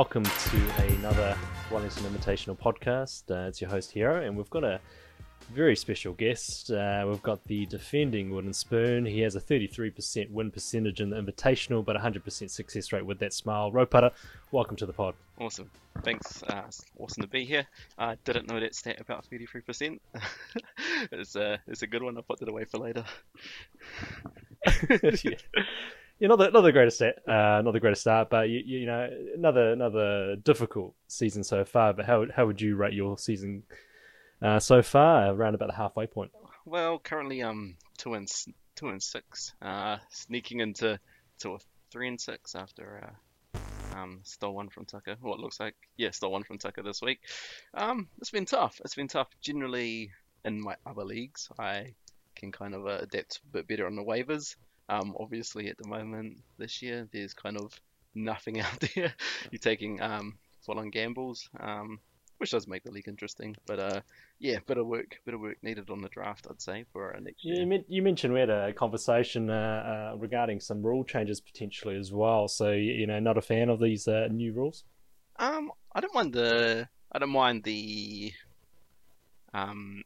welcome to another Wellington Invitational podcast. Uh, it's your host Hero, and we've got a very special guest. Uh, we've got the defending Wooden Spoon. He has a 33% win percentage in the Invitational, but 100% success rate with that smile. Ropata, welcome to the pod. Awesome. Thanks. Uh, it's awesome to be here. I didn't know that stat about 33%. it's, a, it's a good one. I'll put that away for later. yeah. Yeah, not the not the greatest start, uh, not the greatest start, but you, you know another another difficult season so far. But how how would you rate your season uh, so far, around about the halfway point? Well, currently um two and two and six, uh, sneaking into to a three and six after uh, um stole one from Tucker. What looks like yeah, stole one from Tucker this week. Um, it's been tough. It's been tough. Generally, in my other leagues, I can kind of uh, adapt a bit better on the waivers. Um, obviously, at the moment this year, there's kind of nothing out there. You're taking um, full-on gambles, um, which does make the league interesting. But uh, yeah, bit of work, bit of work needed on the draft, I'd say, for our next year. You, you mentioned we had a conversation uh, uh, regarding some rule changes potentially as well. So you know, not a fan of these uh, new rules. Um, I don't mind the, I don't mind the, um,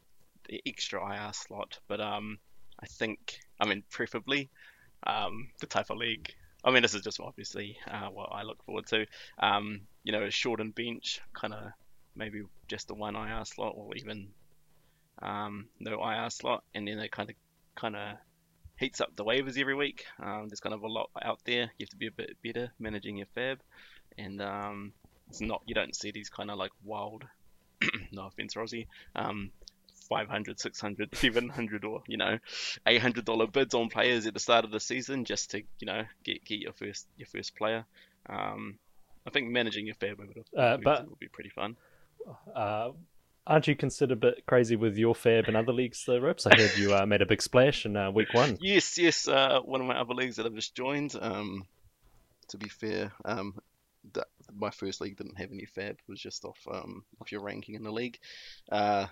the extra IR slot, but um, I think, I mean, preferably um, the type of league. I mean, this is just obviously uh, what I look forward to. Um, you know, a shortened bench, kind of maybe just the one IR slot, or even um, no IR slot, and then it kind of kind of heats up the waivers every week. Um, there's kind of a lot out there. You have to be a bit better managing your fab, and um, it's not you don't see these kind of like wild. no offense, Rosie. Um, 500, 600, 700, or you know, 800 dollar bids on players at the start of the season just to you know get get your first your first player. Um, I think managing your fab would, uh, but, would be pretty fun. Uh, aren't you considered a bit crazy with your fab in other leagues, the ropes? I heard you uh, made a big splash in uh, week one. Yes, yes. Uh, one of my other leagues that I've just joined. Um, to be fair, um, that, my first league didn't have any fab. It was just off um, off your ranking in the league. Uh,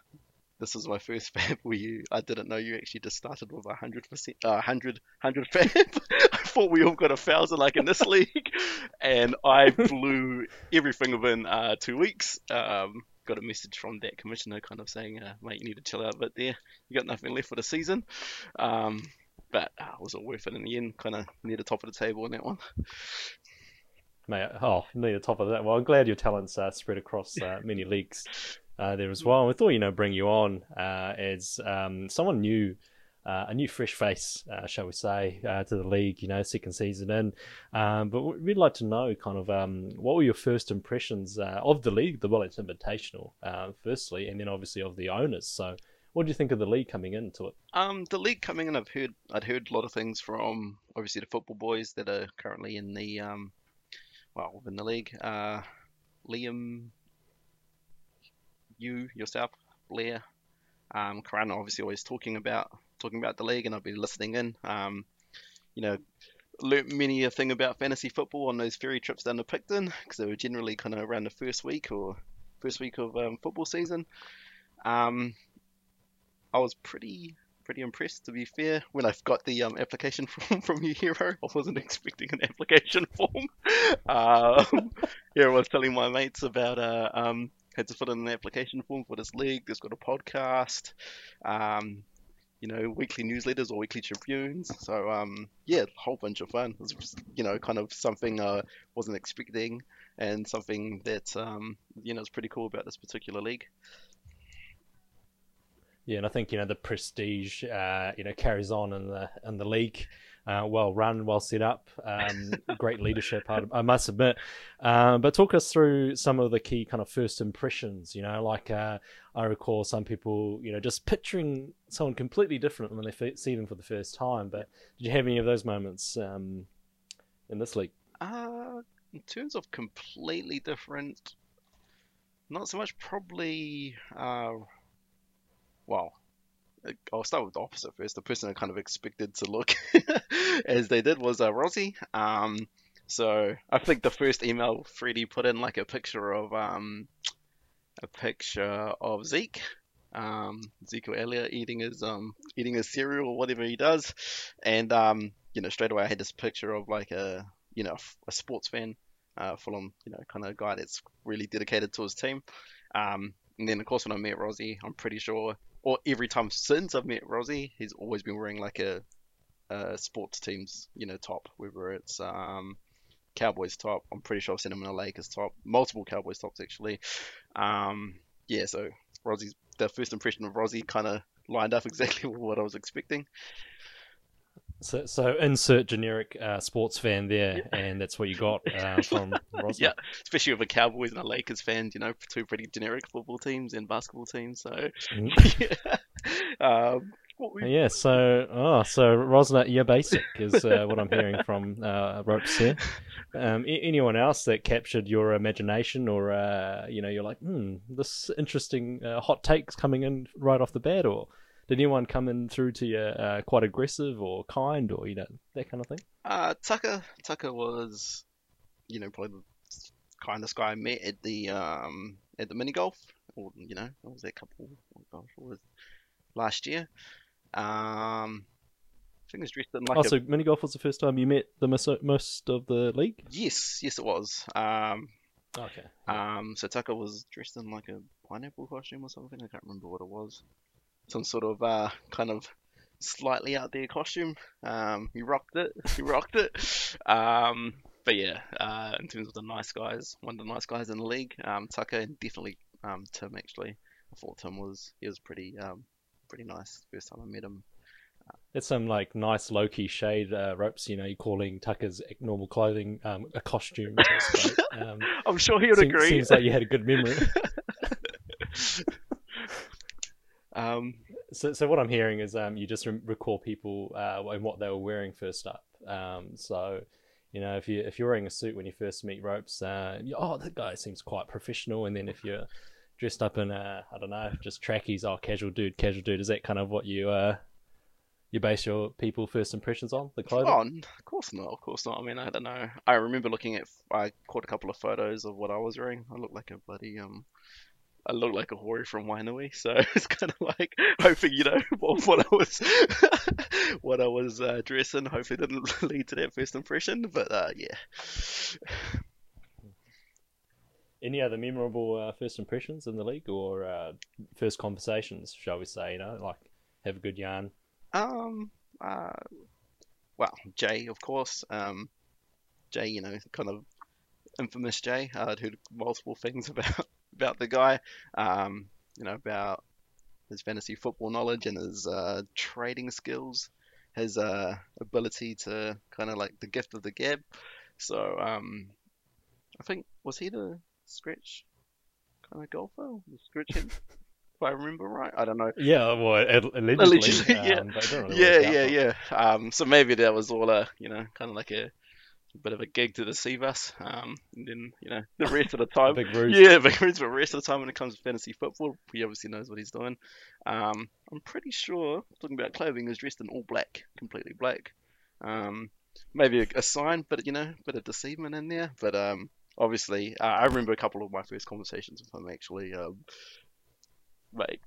this is my first fab where you, I didn't know you actually just started with a hundred percent, uh, hundred, hundred fab. I thought we all got a thousand like in this league, and I blew everything within uh, two weeks. Um, got a message from that commissioner kind of saying, uh, mate, you need to chill out a bit there. You got nothing left for the season. Um, but uh, was it worth it in the end? Kind of near the top of the table in that one. Mate, oh, near the top of that. Well, I'm glad your talents uh, spread across uh, many leagues uh, there as well. And we thought, you know, bring you on uh, as um, someone new, uh, a new fresh face, uh, shall we say, uh, to the league. You know, second season in. Um, but we'd like to know, kind of, um, what were your first impressions uh, of the league, the Wellington Invitational, firstly, and then obviously of the owners. So. What do you think of the league coming into it? Um, the league coming in, I've heard, I'd heard a lot of things from obviously the football boys that are currently in the, um, well, in the league. Liam you yourself, Blair, um, Karan, obviously always talking about talking about the league, and I'll be listening in. Um, you know, learnt many a thing about fantasy football on those ferry trips down to Picton because they were generally kind of around the first week or first week of um, football season. Um, I was pretty pretty impressed to be fair when I got the um, application form from your hero. I wasn't expecting an application form. um, yeah, I was telling my mates about uh, um, had to fill in an application form for this league. There's got a podcast, um, you know, weekly newsletters or weekly tribunes. So um, yeah, a whole bunch of fun. It was, you know, kind of something I wasn't expecting, and something that um, you know is pretty cool about this particular league. Yeah, and I think you know the prestige, uh, you know, carries on in the in the league uh, well run, well set up, um, great leadership, I, I must admit. Um, but talk us through some of the key kind of first impressions. You know, like uh, I recall some people, you know, just picturing someone completely different when they see them for the first time. But did you have any of those moments um, in this league? Uh, in terms of completely different, not so much. Probably, uh, well, I'll start with the opposite first. The person I kind of expected to look as they did was uh, Rosie. Um, so I think the first email Freddie put in like a picture of um, a picture of Zeke, um, Ezekiel eating his um, eating his cereal or whatever he does, and um, you know straight away I had this picture of like a you know a sports fan uh, Fulham, you know, kind of guy that's really dedicated to his team. Um, and then of course when I met Rozzy, I'm pretty sure, or every time since I've met Rozzy, he's always been wearing like a, a sports team's, you know, top, whether it's um, Cowboys top. I'm pretty sure I've seen him in a Lakers top, multiple Cowboys tops actually. Um, yeah, so Rozzy's the first impression of Rozzy kind of lined up exactly with what I was expecting. So, so insert generic uh, sports fan there, and that's what you got uh, from Rozzy. Yeah, especially with a Cowboys and a Lakers fan, you know, two pretty generic football teams and basketball teams. So, Mhm. yeah. Um, we- Yeah, so oh, so Rosner, you're basic is uh, what I'm hearing from uh, ropes here. Um, anyone else that captured your imagination, or uh, you know, you're like, hmm, this interesting uh, hot takes coming in right off the bat, or did anyone come in through to you uh, quite aggressive or kind, or you know, that kind of thing? Uh, Tucker, Tucker was, you know, probably the kindest guy I met at the um at the mini golf, or you know, what was that couple? Oh gosh, was last year? Um, I think it was dressed in like oh, a so mini golf was the first time you met the most, most of the league. yes, yes, it was. Um, Okay. Um, so Tucker was dressed in like a pineapple costume or something. I can't remember what it was. Some sort of uh, kind of slightly out there costume. Um, he rocked it. He rocked it. Um, but yeah, uh, in terms of the nice guys, one of the nice guys in the league, um, Tucker and definitely um, Tim actually. I thought Tim was he was pretty um, pretty nice first time I met him. It's some like nice low key shade uh, ropes. You know, you're calling Tucker's normal clothing um, a costume. Um, I'm sure he would seems, agree. seems like you had a good memory. um, so, so what I'm hearing is um, you just re- recall people uh, and what they were wearing first up. Um, so, you know, if you if you're wearing a suit when you first meet ropes, uh, you, oh, that guy seems quite professional. And then if you're dressed up in uh, I don't know, just trackies, oh, casual dude, casual dude. Is that kind of what you uh, you base your people first impressions on the clothing? Oh, of course not. Of course not. I mean, I don't know. I remember looking at. I caught a couple of photos of what I was wearing. I looked like a bloody um. I looked like a Hori from Wainui, so it's kind of like hoping you know what, what I was, what I was uh, dressing. Hopefully, didn't lead to that first impression. But uh, yeah, Any other memorable uh, first impressions in the league or uh, first conversations, shall we say? You know, like have a good yarn. um, uh, well, Jay, of course. Um, Jay, you know, kind of infamous Jay. I'd heard multiple things about about the guy. Um, you know, about his fantasy football knowledge and his uh, trading skills, his uh, ability to kind of like the gift of the gab. So, um, I think was he the scratch kind of golfer? The scratch him, if I remember right. I don't know. Yeah, well, al- allegedly. Allegedly, yeah. um, but really Yeah, yeah, yeah. Um, so maybe that was all a, you know, kind of like a, bit of a gig to deceive us. Um, and then, you know, the rest of the time, big ruse. yeah, but the rest of the time when it comes to fantasy football, he obviously knows what he's doing. Um, I'm pretty sure, talking about clothing, is dressed in all black, completely black. Um, maybe a, a sign, but you know, bit of deceivement in there. But um, obviously, uh, I remember a couple of my first conversations with him actually. Um, like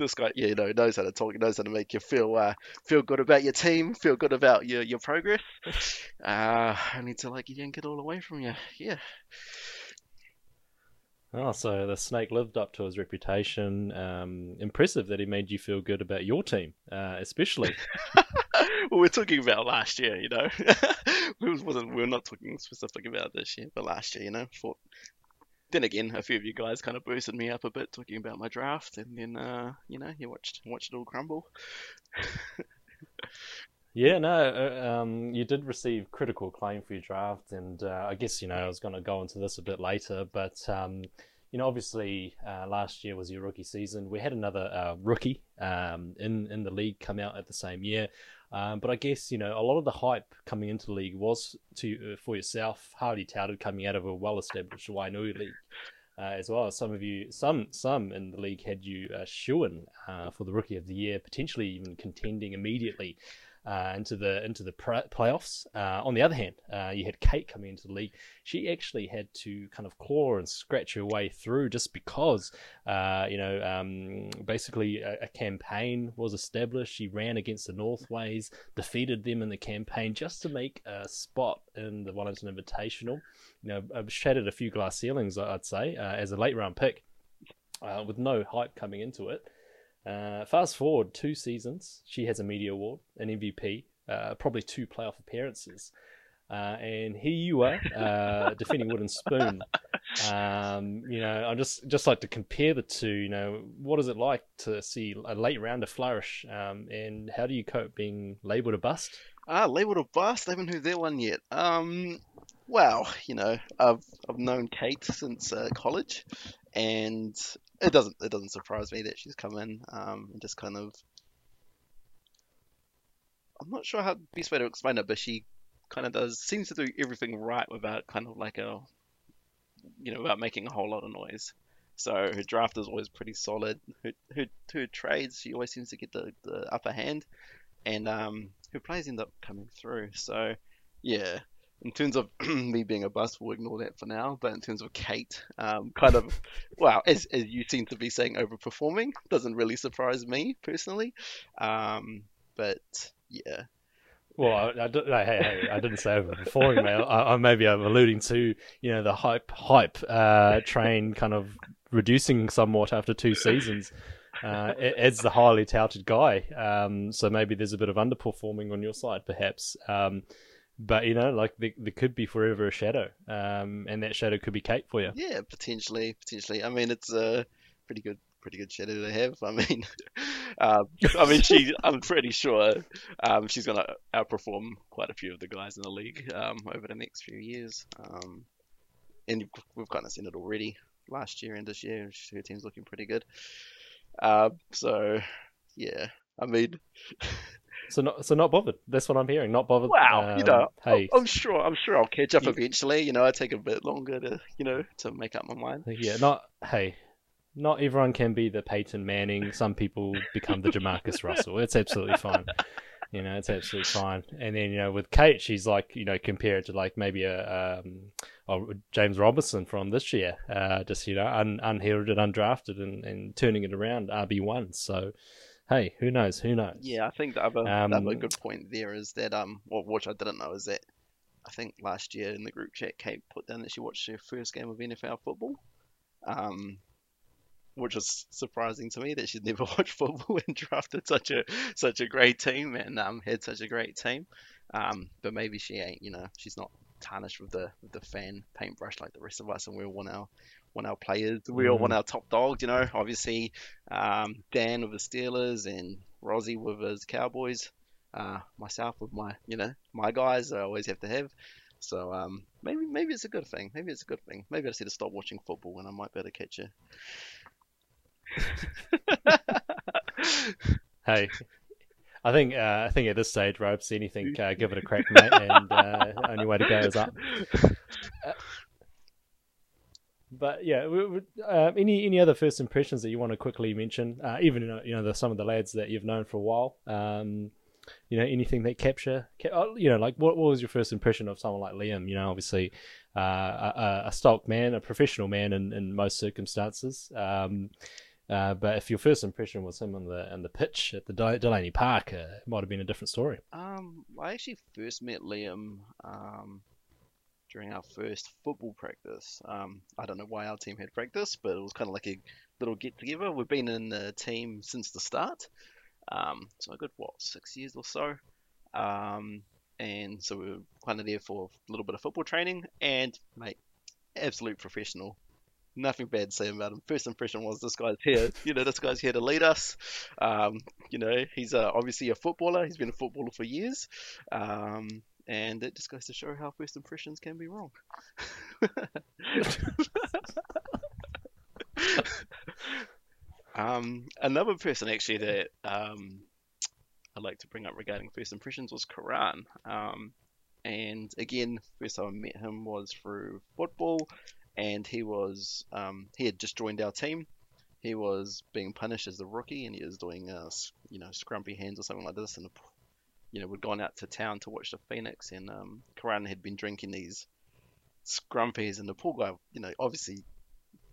this guy, you know, knows how to talk, knows how to make you feel uh, feel good about your team, feel good about your your progress. Uh, I need to like yank it all away from you. Yeah. Oh, so the snake lived up to his reputation. Um, impressive that he made you feel good about your team, uh, especially. well, we're talking about last year, you know. we wasn't we're not talking specific about this year, but last year, you know. For, then again, a few of you guys kind of boosted me up a bit talking about my draft, and then uh, you know, you watched watched it all crumble. Yeah, no, uh, um, you did receive critical acclaim for your draft, and uh, I guess you know I was going to go into this a bit later, but um, you know, obviously uh, last year was your rookie season. We had another uh, rookie um, in in the league come out at the same year, um, but I guess you know a lot of the hype coming into the league was to uh, for yourself, highly touted coming out of a well-established Wainui league. Uh, as well, some of you, some some in the league had you uh, shooing uh, for the rookie of the year, potentially even contending immediately uh, into the into the playoffs. Uh, on the other hand, uh, you had Kate coming into the league. She actually had to kind of claw and scratch her way through just because, uh, you know, um, basically a, a, campaign was established. She ran against the Northways, defeated them in the campaign just to make a spot in the Wellington Invitational. You know, shattered a few glass ceilings, I'd say, uh, as a late round pick. Uh, with no hype coming into it, uh, fast forward two seasons, she has a media award, an MVP, uh, probably two playoff appearances. Uh, and here you are, uh, defending Wooden Spoon. Um, you know, I just just like to compare the two. You know, what is it like to see a late rounder flourish, um, and how do you cope being labelled a bust? Ah, labelled a bust. I haven't heard that one yet. Um, well, you know, I've I've known Kate since uh, college, and it doesn't it doesn't surprise me that she's come in um, and just kind of. I'm not sure how the best way to explain it, but she kind of does seems to do everything right without kind of like a, you know, without making a whole lot of noise. So her draft is always pretty solid. Her her, her trades, she always seems to get the, the upper hand, and um, her plays end up coming through. So yeah, in terms of me being a bus, we'll ignore that for now. But in terms of Kate, um, kind of, well, as, as you seem to be saying, overperforming doesn't really surprise me personally. Um, but yeah. Well, I, I, I, hey, I didn't say overperforming. I, I maybe I'm alluding to you know the hype hype uh, train kind of reducing somewhat after two seasons. Uh, Ed's the highly touted guy, um, so maybe there's a bit of underperforming on your side, perhaps. Um, but you know, like there, there could be forever a shadow, um, and that shadow could be Kate for you. Yeah, potentially, potentially. I mean, it's a pretty good, pretty good shadow to have. I mean, um, I mean, she, I'm pretty sure um, she's going to outperform quite a few of the guys in the league um, over the next few years. Um, and we've kind of seen it already last year and this year. Her team's looking pretty good. Uh, so, yeah, I mean. So not so not bothered. That's what I'm hearing. Not bothered. Wow, um, you know, hey, I'm sure I'm sure I'll catch up eventually. You know, I take a bit longer to you know to make up my mind. Yeah, not hey, not everyone can be the Peyton Manning. Some people become the JaMarcus Russell. It's absolutely fine. You know, it's absolutely fine. And then you know, with Kate, she's like you know compared to like maybe a um, James Robinson from this year, uh, just you know un- unheralded, undrafted, and, and turning it around RB one. So hey, who knows? Who knows? Yeah, I think the other, um, the other good point there is that um, well, which I didn't know is that I think last year in the group chat, Kate put down that she watched her first game of NFL football, um, which was surprising to me that she'd never watched football and drafted such a such a great team and um, had such a great team. Um, but maybe she ain't, you know, she's not tarnished with the with the fan paintbrush like the rest of us, and we all want our want our players. We all want mm. our top dogs, you know. Obviously, um, Dan with the Steelers and Rozzy with his Cowboys. Uh, myself with my, you know, my guys. I always have to have. So um, maybe maybe it's a good thing. Maybe it's a good thing. Maybe I just need to stop watching football and I might be able to catch you. hey, I think uh, I think at this stage, ropes anything, uh, give it a crack, mate. And uh, only way to go is up. Uh, but yeah, uh, any any other first impressions that you want to quickly mention? Uh, even you know the, some of the lads that you've known for a while. Um, you know anything that capture, uh, you know, like what, what was your first impression of someone like Liam? You know, obviously uh, a, a, stock man, a professional man in, in most circumstances. Um, uh, but if your first impression was him on the on the pitch at the Delaney Park, uh, it might have been a different story. Um, I actually first met Liam um, during our first football practice. Um, I don't know why our team had practice, but it was kind of like a little get together. We've been in the team since the start, um, so a good what six years or so. Um, and so we were kind of there for a little bit of football training. And mate, absolute professional. Nothing bad to say about him. First impression was this guy's here. You know, this guy's here to lead us. Um, you know, he's uh, obviously a footballer. He's been a footballer for years. Um, and it just goes to show how first impressions can be wrong. um, another person actually that um, I'd like to bring up regarding first impressions was Karan. Um, and again, first time I met him was through football, and he was um, he had just joined our team. He was being punished as a rookie, and he was doing uh, you know scrumpy hands or something like this, and you know, we'd gone out to town to watch the Phoenix, and um, Karan had been drinking these scrumpies, and the poor guy, you know, obviously,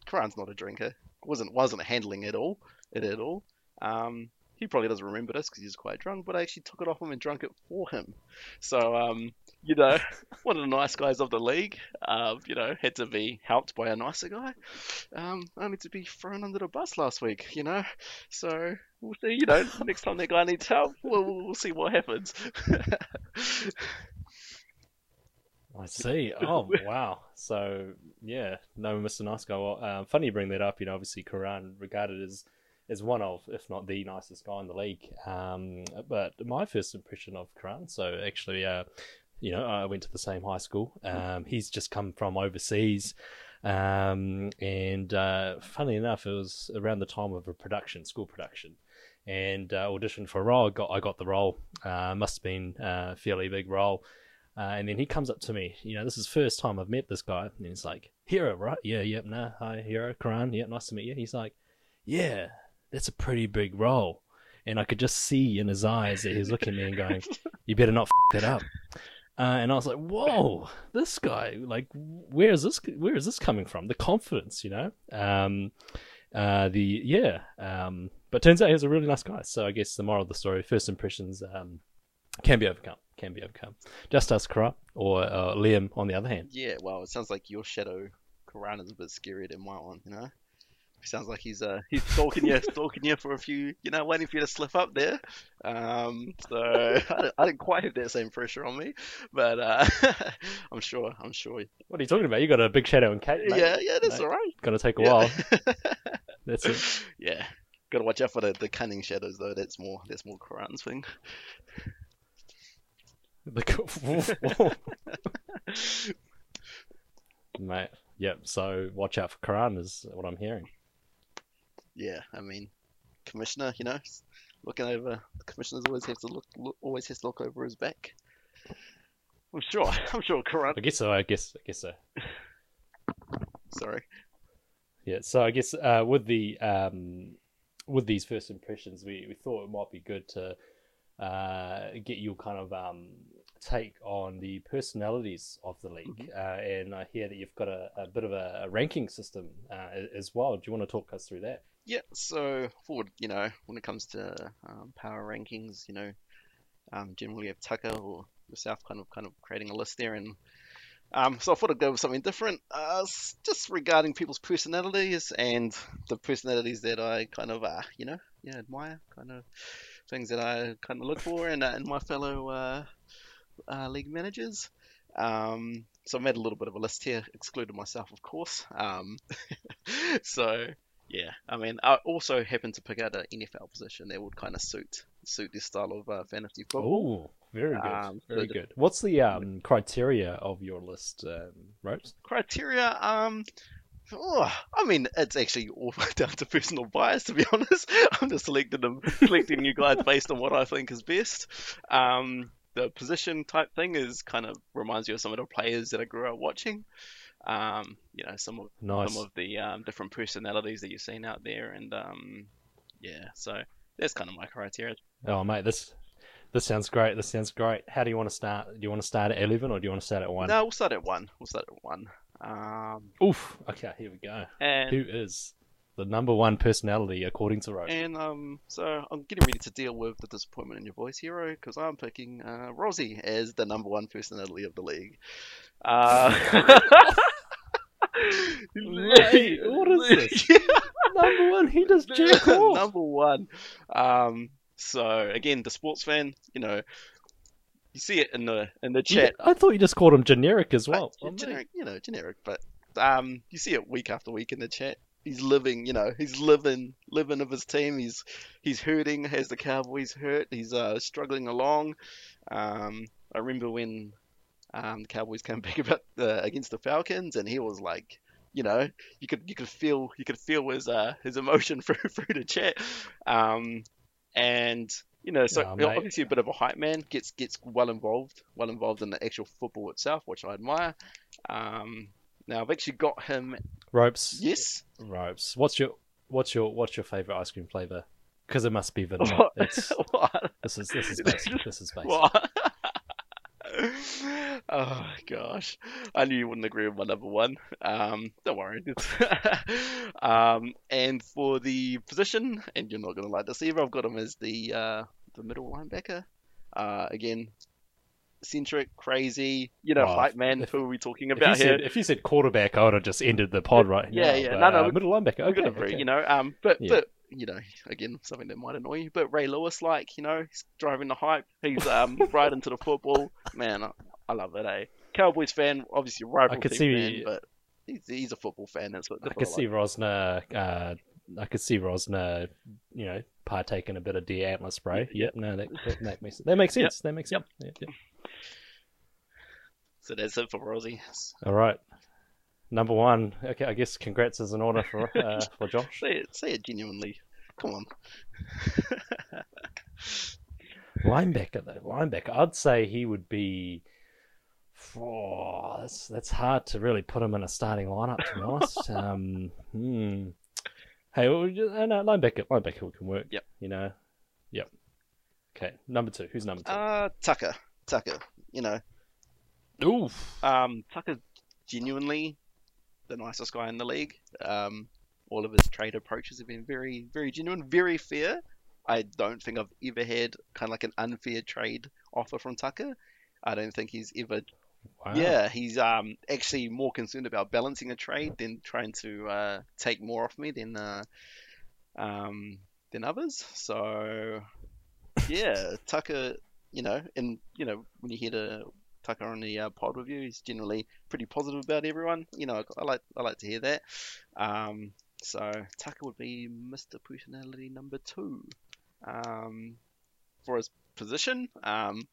Karan's not a drinker, wasn't wasn't handling it all, it at all. Um, he probably doesn't remember this because he's quite drunk, but I actually took it off him and drunk it for him. So, um, you know, one of the nice guys of the league, uh, you know, had to be helped by a nicer guy, um, only to be thrown under the bus last week, you know. So we'll see, you know, next time that guy needs help, we'll, we'll see what happens. I see. Oh wow. So yeah, no, Mr. Nice Guy. Well, um, funny you bring that up. You know, obviously Karan regarded as as one of, if not the nicest guy in the league. Um, but my first impression of Karan, so actually, uh, you know, I went to the same high school. Um, he's just come from overseas. Um, and uh, funny enough, it was around the time of a production, school production, and uh, auditioned for a role. I got, I got the role. Uh, must have been a fairly big role. Uh, and then he comes up to me. You know, this is the first time I've met this guy, and he's like, "Hero, right? Yeah, yep. Yeah, nah, hi, Hero, Karan. Yeah, nice to meet you." He's like, "Yeah, that's a pretty big role. And I could just see in his eyes that he was looking at me and going, you better not f that up. Uh, and I was like, whoa, this guy, like, where is this, where is this coming from? The confidence, you know? Um, uh, the, yeah. Um, but turns out he's a really nice guy. So I guess the moral of the story, first impressions, um, can be overcome. Can be overcome. Just as Kara or uh, Liam, on the other hand. Yeah, well, it sounds like your shadow Karan is a bit scarier than my one, you know? Sounds like he's uh he's stalking you, stalking you for a few, you know, waiting for you to slip up there. Um, so I, I didn't quite have that same pressure on me, but uh, I'm sure, I'm sure. What are you talking about? You got a big shadow and Kate. Mate. Yeah, yeah, that's mate. all right. Gonna take a yeah. while. that's it. Yeah, gotta watch out for the, the cunning shadows though. That's more that's more Karan's thing. The mate. Yep. So watch out for Karan is what I'm hearing yeah, I mean, commissioner, you know, looking over. The commissioners always have to look, look always has to look over his back. I'm sure. I'm sure. Current. I guess so. I guess. I guess so. Sorry. Yeah. So I guess uh, with the um, with these first impressions, we, we thought it might be good to uh, get your kind of um, take on the personalities of the league. Mm-hmm. Uh, and I hear that you've got a, a bit of a, a ranking system uh, as well. Do you want to talk us through that? Yeah, so forward, you know, when it comes to um, power rankings, you know, um, generally have Tucker or yourself kind of kind of creating a list there, and um, so I thought I'd go with something different, uh, just regarding people's personalities and the personalities that I kind of, uh, you know, yeah, admire, kind of things that I kind of look for in, uh, in my fellow uh, uh, league managers. Um, so I made a little bit of a list here, excluded myself, of course. Um, so yeah, I mean, I also happened to pick out an NFL position that would kind of suit suit this style of uh, fantasy football. Oh, very good, um, very good. What's the um, criteria of your list, um, Ropes? Criteria, um, oh, I mean, it's actually all down to personal bias, to be honest. I'm just selecting them, selecting you guys based on what I think is best. Um, the position type thing is kind of reminds you of some of the players that I grew up watching um, you know, some of nice. some of the um, different personalities that you've seen out there, and um, yeah, so that's kind of my criteria. Oh, mate, this this sounds great. This sounds great. How do you want to start? Do you want to start at eleven or do you want to start at one? No, we'll start at one. We'll start at one. Um, Oof. Okay, here we go. And Who is the number one personality according to Rose? And um, so I'm getting ready to deal with the disappointment in your voice, hero, because I'm picking uh, Rosie as the number one personality of the league. Uh, Mate, what is this? yeah. Number one, he does jack off. Number one. Um, so again, the sports fan, you know, you see it in the in the chat. I thought you just called him generic as well. Uh, generic, you know, generic, but um, you see it week after week in the chat. He's living, you know, he's living, living of his team. He's he's hurting. Has the Cowboys hurt? He's uh, struggling along. Um, I remember when um, the Cowboys came back about uh, against the Falcons, and he was like, you know, you could you could feel you could feel his uh, his emotion through through the chat, um, and you know, so oh, obviously a bit of a hype man gets gets well involved, well involved in the actual football itself, which I admire. Um, now I've actually got him ropes. Yes, ropes. What's your what's your what's your favorite ice cream flavor? Because it must be vanilla. What? It's, what? this is this is basic. This is basic. Oh gosh, I knew you wouldn't agree with my number one. Um, don't worry. um, and for the position, and you're not gonna like this either. I've got him as the uh, the middle linebacker. Uh, again, centric, crazy. You know, Oh, hype man. if- Who are we talking If about here? said, if you said quarterback, I would have just ended the pod right Yeah, now. yeah. but, No, no, uh, middle linebacker. Okay, agree, okay. you know. Um, but Yeah. but you know, again, something that might annoy you. But Ray Lewis, like you know, he's driving the hype. He's um right into the football. Man, I, I love that. Eh, Cowboys fan, obviously rival could team see- fan, but he's he's a football fan. That's what. I could see Rosner. Uh, I could see Rosner. You know, partaking a bit of deer antler spray. Yep. No, that, that, that makes that makes Yep. sense. That makes sense. Yep. Yep. So that's it for Rosie. All right. Number one. Okay, I guess congrats is in order for uh, for Josh. Say it, say it genuinely. Come on. Linebacker though, linebacker. I'd say he would be. Oh, that's that's hard to really put him in a starting lineup. To be honest. um, hmm. Hey, well, ju- uh, no, linebacker, linebacker can work. Yep. You know. Yep. Okay, number two. Who's number two? Uh, Tucker. Tucker. You know, Oof. um, Tucker's genuinely the nicest guy in the league. Um, all of his trade approaches have been very, very genuine, very fair. I don't think I've ever had kind of like an unfair trade offer from Tucker. I don't think he's ever. Wow. Yeah, he's um actually more concerned about balancing a trade than trying to uh, take more off me than uh, um than others. So yeah, Tucker, you know, and you know when you hear the Tucker on the uh, pod review, he's generally pretty positive about everyone. You know, I like I like to hear that. Um, so Tucker would be Mr. Personality number two. Um, for his position, um,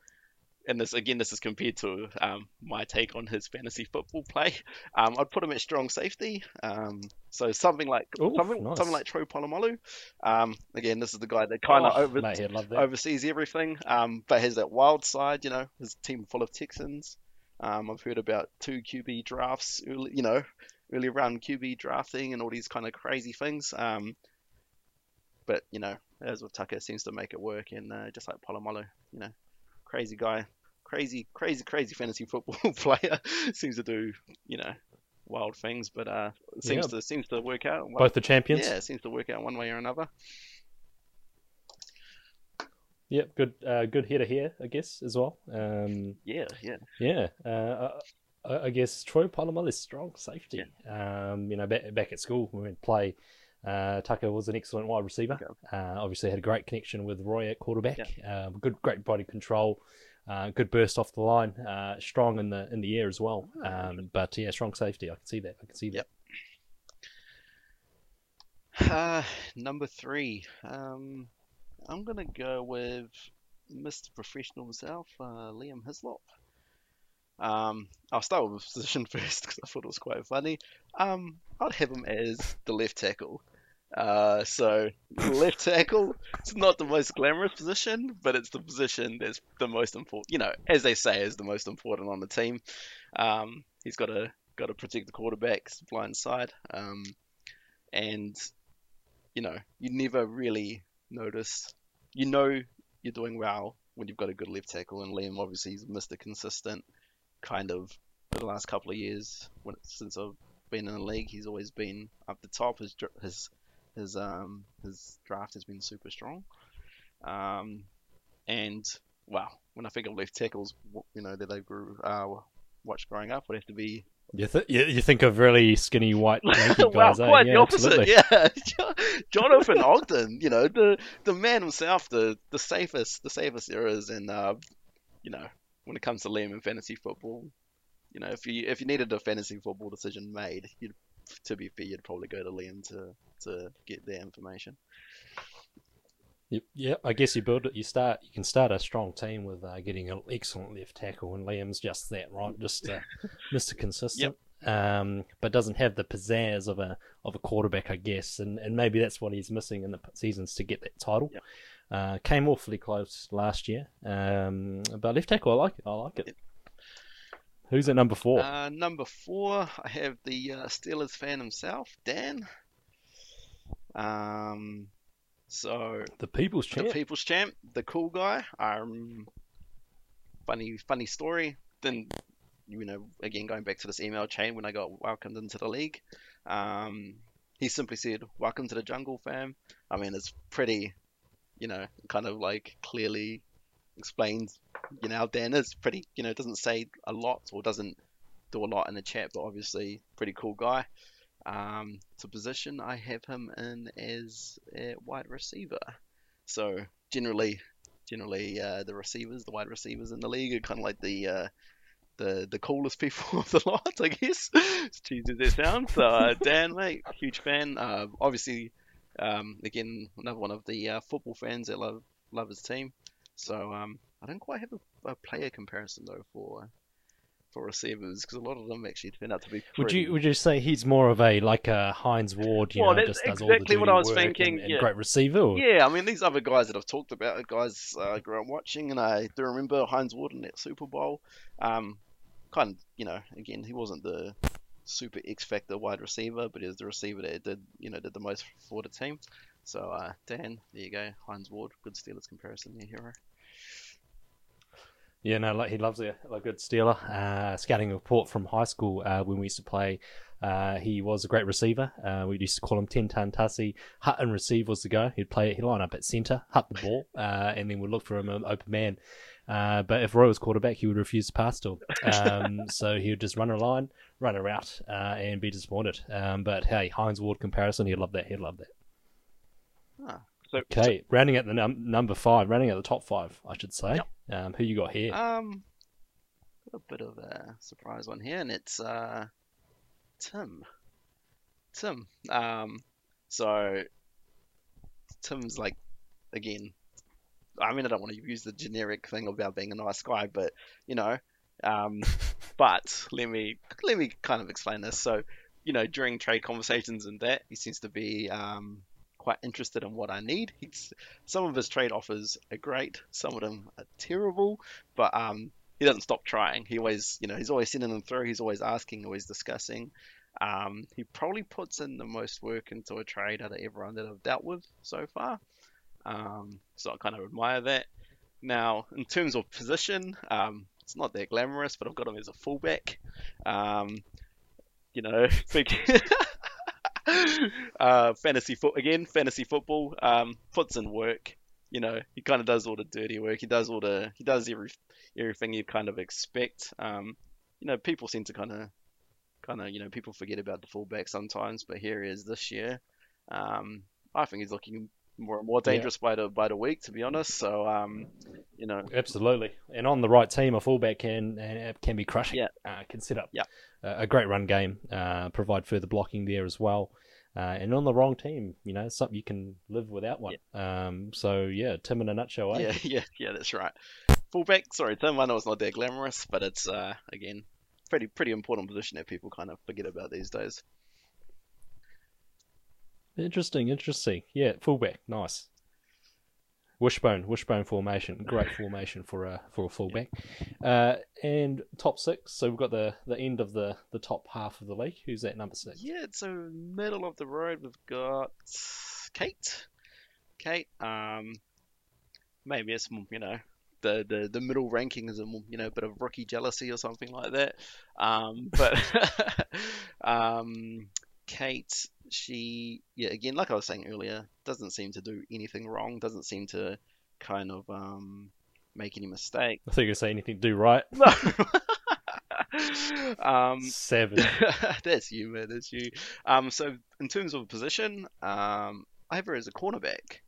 and this again, this is compared to um, my take on his fantasy football play. Um, I'd put him at strong safety. Um, so something like Ooh, something nice. something like Troy Polamalu. Um, again, this is the guy that kind of Oh, over mate, he'd love that. oversees everything, um, but has that wild side. You know, his team full of Texans. Um, I've heard about two QB drafts, early, you know, early round QB drafting and all these kind of crazy things. Um, but you know, as with Tucker, seems to make it work, and uh, just like Polamalu, you know, crazy guy, crazy, crazy, crazy fantasy football player, seems to do, you know, wild things, but uh, seems Yeah. to seems to work out. Both the champions. yeah, seems to work out one way or another. Yep. Good. Uh, good hitter here, I guess, as well. Um, Yeah, yeah. Yeah, uh, I, I guess Troy Polamalu is strong safety. Um, you know, back, back at school when we would play, uh, Tucker was an excellent wide receiver. Okay. Uh, obviously had a great connection with Roy at quarterback. Um, good, great body control. Uh, good burst off the line. Uh, strong in the in the air as well. Um, but yeah, strong safety. I can see that. I can see that. Yep. Uh, number three. Um, I'm gonna go with Mr. Professional himself, uh, Liam Hislop. Um, I'll start with his position first because I thought it was quite funny. Um, I'd have him as the left tackle. Uh, so left tackle. It's not the most glamorous position, but it's the position that's the most important. You know, as they say, is the most important on the team. Um, he's got to got to protect the quarterback's blind side. Um, and you know, you never really notice. You know, you're doing well when you've got a good left tackle, and Liam obviously he's Mr. Consistent. Kind of for the last couple of years, when since I've been in the league, he's always been up the top. His his his um his draft has been super strong. Um, and wow, when I think of left tackles, you know that I grew uh watched growing up, would have to be You, th- you you think of really skinny white wow, guys? eh? quite yeah, the opposite. absolutely. Yeah, Jo- Jonathan Ogden, you know, the the man himself, the the safest, the safest there is, and uh, you know, when it comes to Liam in fantasy football, you know, if you if you needed a fantasy football decision made, you'd to be fair, you'd probably go to Liam to to get their information. Yep, yep. I guess you build it. You start. You can start a strong team with uh, getting an excellent left tackle, and Liam's just that, right? Just uh, Mr. Consistent. Um, but doesn't have the pizzazz of a of a quarterback, I guess, and and maybe that's what he's missing in the seasons to get that title. Yep. Uh, came awfully close last year, um, but left tackle, I like it. I like it. Who's at number four? Uh, number four, I have the uh, Steelers fan himself, Dan. Um, So The People's Champ. the People's Champ, the cool guy. Um, funny, funny story. Then, you know, again going back to this email chain when I got welcomed into the league, um, he simply said, "Welcome to the jungle, fam." I mean, it's pretty, you know, kind of like clearly explains, you know, Dan is. Pretty, you know, doesn't say a lot or doesn't do a lot in the chat, but obviously pretty cool guy. Um, to position, I have him in as a wide receiver. So generally, generally uh, the receivers, the wide receivers in the league, are kind of like the uh, the the coolest people of the lot, I guess. as cheesy as that sounds. So uh, Dan, mate, huge fan. Uh, obviously, um, again, another one of the uh, football fans that love love his team. So um, I don't quite have a, a player comparison though for for receivers because a lot of them actually turn out to be. Would pretty- you would you say he's more of a like a Hines Ward? You Well, know, that's just does all the exactly what I was thinking, And, and yeah. great receiver. Or? Yeah, I mean these other guys that I've talked about, are guys uh, I grew up watching, and I do remember Hines Ward in that Super Bowl. Um, kind of, you know, again, he wasn't the super X factor wide receiver, but he was the receiver that did, you know, did the most for the team. So uh, Dan, there you go, Hines Ward, good Steelers comparison there, hero. Yeah, no, like he loves a, a good Steeler. Uh, scouting report from high school uh, when we used to play. Uh, he was a great receiver. Uh, we used to call him Ten Ton Tussie. Hut and receive was the guy. He'd play. He'd line up at centre, hut the ball, uh, and then we'd look for him an open man. Uh, but if Roy was quarterback, he would refuse to pass to him. Um, so he would just run a line, run a route, uh, and be disappointed. Um, but hey, Hines Ward comparison, he'd love that. He'd love that. Ah, so, Okay, rounding at the num- number five, rounding at the top five, I should say. Yep. Um, who you got here? um, got a bit of a surprise one here, and it's uh, Tim. Tim. Um, so Tim's like, again, I mean, I don't want to use the generic thing about being a nice guy, but you know, um, but let me let me kind of explain this. So, you know, during trade conversations and that, he seems to be um, quite interested in what I need. He's some of his trade offers are great, some of them are terrible, but um, he doesn't stop trying. He always, you know, he's always sending them through. He's always asking, always discussing. Um, he probably puts in the most work into a trade out of everyone that I've dealt with so far. Um, so I kind of admire that. Now, in terms of position, um, it's not that glamorous, but I've got him as a fullback. Um, you know, big uh, fantasy foot again, fantasy football. Um, puts in work. You know, he kind of does all the dirty work. He does all the he does every everything you kind of expect. Um, you know, people seem to kind of kind of you know people forget about the fullback sometimes, but here he is this year. Um, I think he's looking more and more Yeah. dangerous by the by the week, to be honest. So um, you know, Absolutely, and on the right team, a fullback can uh, can be crushing. Yeah. uh, can set up Yeah. uh, a great run game, uh, provide further blocking there as well. Uh, and on the wrong team, you know, something you can live without one. Um, so yeah, Tim in a nutshell. Eh? yeah, yeah, yeah, that's right. Fullback, sorry, Tim. I know it's not that glamorous, but it's uh, again pretty pretty important position that people kind of forget about these days. Interesting, interesting. Yeah, fullback, nice. Wishbone, wishbone formation, great formation for a for a fullback. Uh, and top six. So we've got the the end of the the top half of the league. Who's that number six? Yeah, so middle of the road, we've got Kate. Kate, um, maybe it's you know the, the the middle ranking is a you know a bit of rookie jealousy or something like that. Um, but um, Kate, she yeah again like I was saying earlier, doesn't seem to do anything wrong. Doesn't seem to kind of um make any mistake. I think you say anything to do right. No. um, Seven. that's you, man. That's you. Um, so in terms of position, um, I have her as a cornerback.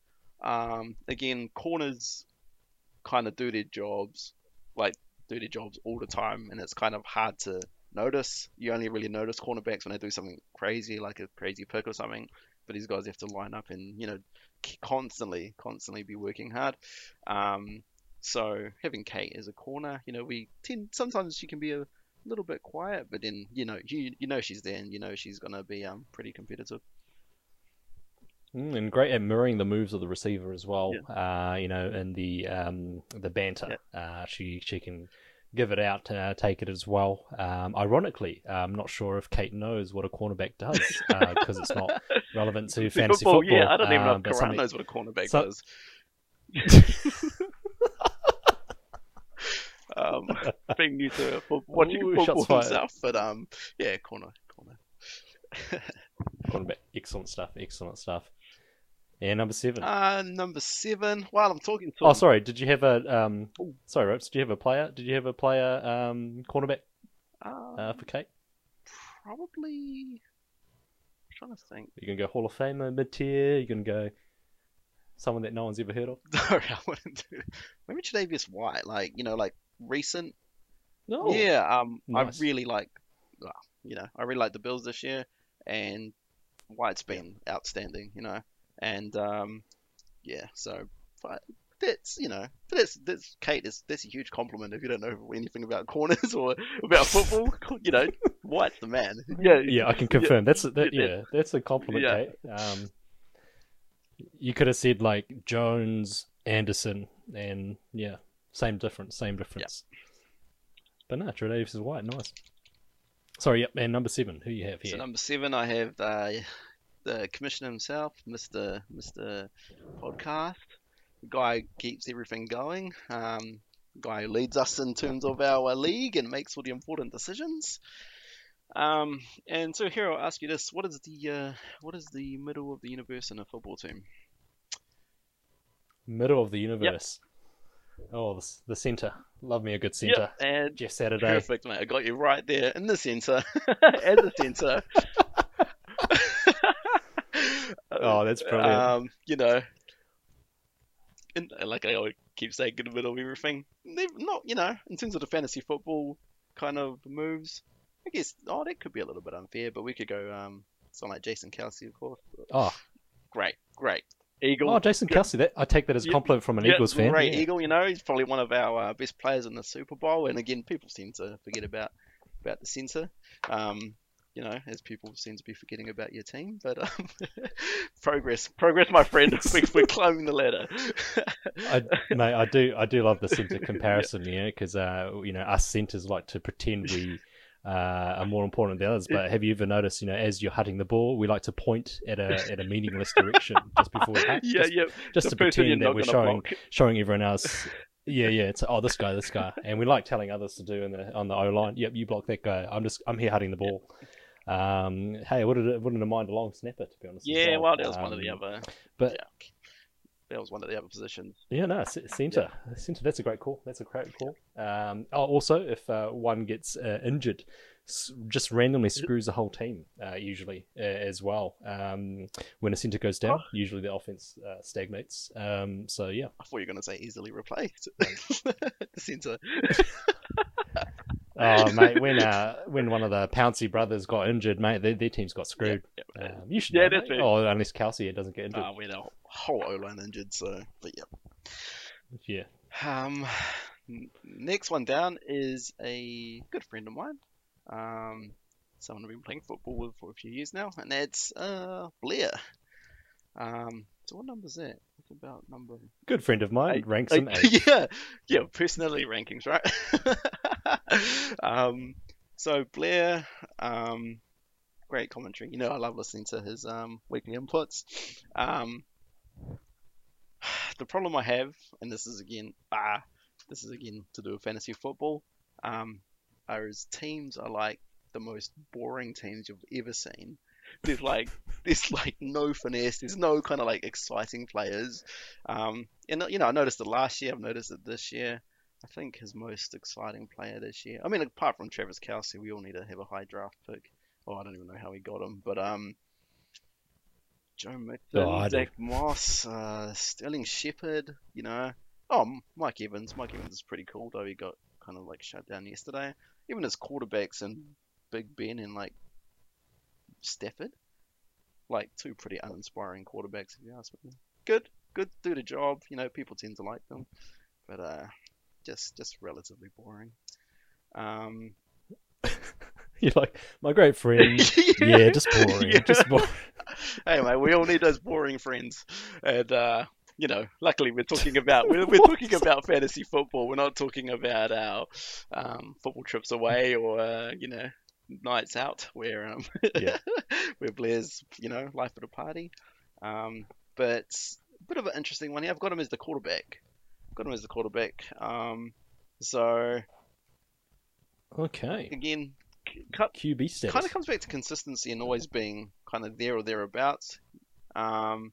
Um, again, corners kind of do their jobs, like do their jobs all the time, and it's kind of hard to notice. You only really notice cornerbacks when they do something crazy, like a crazy pick or something. But these guys have to line up and you know constantly, constantly be working hard. Um, so having Kate as a corner, you know, we tend sometimes she can be a little bit quiet, but then you know you you know she's there and you know she's gonna be um pretty competitive. Mm, and great at mirroring the moves of the receiver as well. Uh, you know, and the um, the banter. Uh, she she can give it out, uh, take it as well. Um, ironically, I'm not sure if Kate knows what a cornerback does because it's not relevant to fantasy football, football. yeah, I don't even know um, if Karan something- knows what a cornerback so- does. um, being new to watching Ooh, football shots himself, but um, yeah, corner, corner. cornerback. Excellent stuff. Excellent stuff. And number seven. Uh, number seven. While I'm talking to oh, him, sorry. Did you have a um? Sorry, Ropes. Did you have a player? Did you have a player um cornerback uh, uh, for Kate? probably. I'm trying to think. You can go Hall of Famer mid tier. You can go someone that no one's ever heard of. Sorry, I wouldn't do. Maybe Tre'Davious White, like you know, like recent. No. Yeah, um, Nice. I really like, well, you know, I really like the Bills this year, and White's been outstanding, you know, and um, yeah, so but that's you know, but that's that's Kate. is that's a huge compliment if you don't know anything about corners or about football. you know, White's the man. Yeah, Yeah, I can confirm. That's a, that. Yeah. Yeah, that's a compliment, Yeah. Kate. Um, you could have said like Jones, Anderson, and yeah, same difference, same difference. But no, Tre'Davious White. Nice. Sorry, yep. And number seven, who you have here? So here? number seven, I have uh, the commissioner himself, Mr. Mr. Podcast, the guy who keeps everything going, um, the guy who leads us in terms of our league and makes all the important decisions. Um, and so here I'll ask you this: What is the uh, what is the middle of the universe in a football team? Middle of the universe. Oh, the, the center. Love me a good center. Yep, and Jeff Saturday. perfect, mate. I got you right there in the center, as a center. Oh, that's brilliant. Um, you know, and like I always keep saying, in the middle of everything. They've not, you know, in terms of the fantasy football kind of moves. I guess, oh, that could be a little bit unfair, but we could go um, someone like Jason Kelce, of course. Oh, Great, great. Eagle. oh, Jason. Kelce. That I take that as a Yeah, compliment from an Yeah, Eagles fan. Great yeah. Eagle, you know, he's probably one of our uh, best players in the Super Bowl. And again, people seem to forget about about the centre. Um, you know, as people seem to be forgetting about your team. But um, progress, progress, my friend. we, we're climbing the ladder. I, mate, I do, I do love the centre comparison, yeah, because uh, you know us centres like to pretend we uh, are more important than others. But have you ever noticed, you know, as you're hitting the ball, we like to point at a at a meaningless direction just before we hit, yeah, just, yeah. just the to pretend that we're showing block. showing everyone else. Yeah, yeah. It's oh, this guy, this guy, and we like telling others to do in the on the O line. Yep, you block that guy. I'm just I'm here hitting the ball. Um, hey, wouldn't it, wouldn't have mind a long snapper to be honest. Yeah, well, that was one of the Um, other. but- yeah, that was one of the other positions. Yeah, no, centre, centre. That's a great call. That's a great call. Um, oh, also, if uh, one gets uh, injured, just randomly screws the whole team. Uh, usually, uh, as well. Um, when a centre goes down, usually the offense uh, stagnates. Um, so yeah, I thought you were going to say easily replaced. the centre. oh mate, when uh, when one of the Pouncey brothers got injured, mate, their, their team's got screwed. Yeah, yeah. Um, you should Yeah, know, that's mate. Oh, unless Kelce doesn't get injured. Uh, we had a whole O line injured, so but yeah. yeah. Um, next one down is a good friend of mine. Um, someone I've been playing football with for a few years now, and that's uh Blair. Um, so what number is that? About number. Good friend of mine Eight. ranks him Eight. eight. yeah, yeah, personality rankings, right? um, so Blair, um, great commentary. You know, I love listening to his um weekly inputs. Um, the problem I have, and this is again, ah, this is again to do with fantasy football, um, are his teams are like the most boring teams you've ever seen. There's like, there's like no finesse. There's no kind of like exciting players. Um, and you know, I noticed it last year. I've noticed it this year. I think his most exciting player this year. I mean, apart from Travis Kelce, we all need to have a high draft pick. Oh, I don't even know how he got him, but um, Joe Oh, I. Zach Moss, uh, Sterling Shepard. You know, oh Mike Evans. Mike Evans is pretty cool, though he got kind of like shut down yesterday. Even his quarterbacks and Big Ben and like Stafford, like two pretty uninspiring quarterbacks if you ask me. Good, good, do the job. You know, people tend to like them, but uh, just just relatively boring. Um, You're like my great friend. yeah, just boring. Yeah. Just boring. mate, we all need those boring friends, and uh, you know, luckily we're talking about we're, we're talking about fantasy football. We're not talking about our um, football trips away or uh, you know nights out where um Yeah. where Blair's you know life at a party. Um, but a bit of an interesting one here. I've got him as the quarterback. Got him as the quarterback. Um, so Okay. again, cut QB status. kind of comes back to consistency and always being kind of there or thereabouts. Um,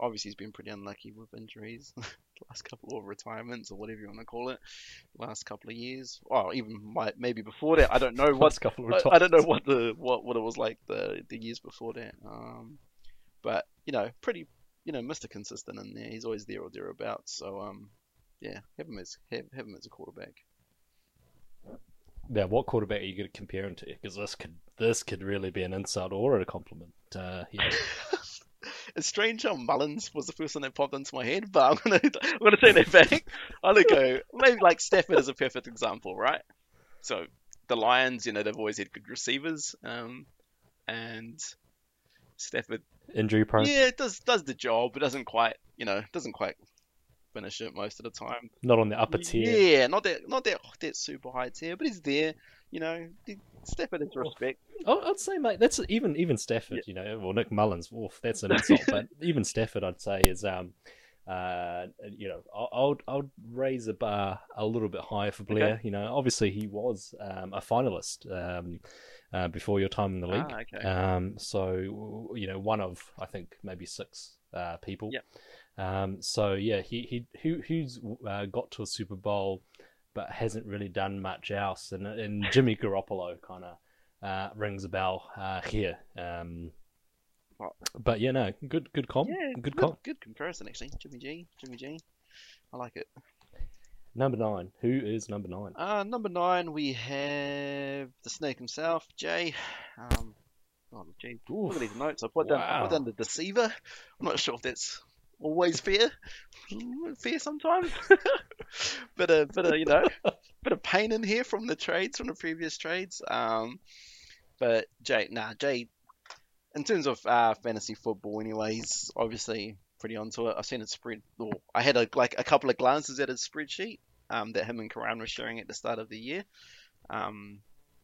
obviously, he's been pretty unlucky with injuries last couple of retirements or whatever you want to call it, last couple of years. Or even might, maybe before that. I don't know what couple of I, I don't know what the what, what it was like the the years before that. Um, but you know, pretty you know, Mr. Consistent in there. He's always there or thereabouts. So um, yeah, have him as have, have him as a quarterback. Now, what quarterback are you going to compare him to? Because this could this could really be an insult or a compliment. Uh, yeah. It's strange how Mullens was the first one that popped into my head, but I'm gonna I'm gonna take that back. I'm gonna go maybe like Stafford is a perfect example, right? So the Lions, you know, they've always had good receivers, um, and Stafford, Injury prone. yeah, it does does the job, but doesn't quite, you know, doesn't quite finish it most of the time. Not on the upper tier. Yeah, not that not that that super high tier, but he's there. You know, Stafford is respect. Oh, I'd say, mate, that's even even Stafford. You know, well, Nick Mullens, oof, that's an insult. but even Stafford, I'd say, is um, uh, you know, I- I would I would raise the bar a little bit higher for Blair. Okay. You know, obviously he was um, a finalist um, uh, before your time in the league. Ah, okay. Um, so you know, one of I think maybe six uh, people. Yep. Um, so yeah, he he who who's uh, got to a Super Bowl, but hasn't really done much else, and and Jimmy Garoppolo kind of uh, rings a bell uh, here. Um, but yeah, no, good good comp, yeah, good comp. good comparison actually. Jimmy G, Jimmy G, I like it. Number nine, who is number nine? Uh, number nine, we have the snake himself, Jay. Um, oh, gee, look at these notes. I put down, I put Wow. down the deceiver. I'm not sure if that's always fair. Fair sometimes. bit of, bit of, you know, bit of pain in here from the trades, from the previous trades. Um, but Jay, nah, Jay. In terms of uh, fantasy football, anyway, he's obviously pretty onto it. I've seen it spread. Or I had a like a couple of glances at his spreadsheet um, that him and Karan were sharing at the start of the year. Um,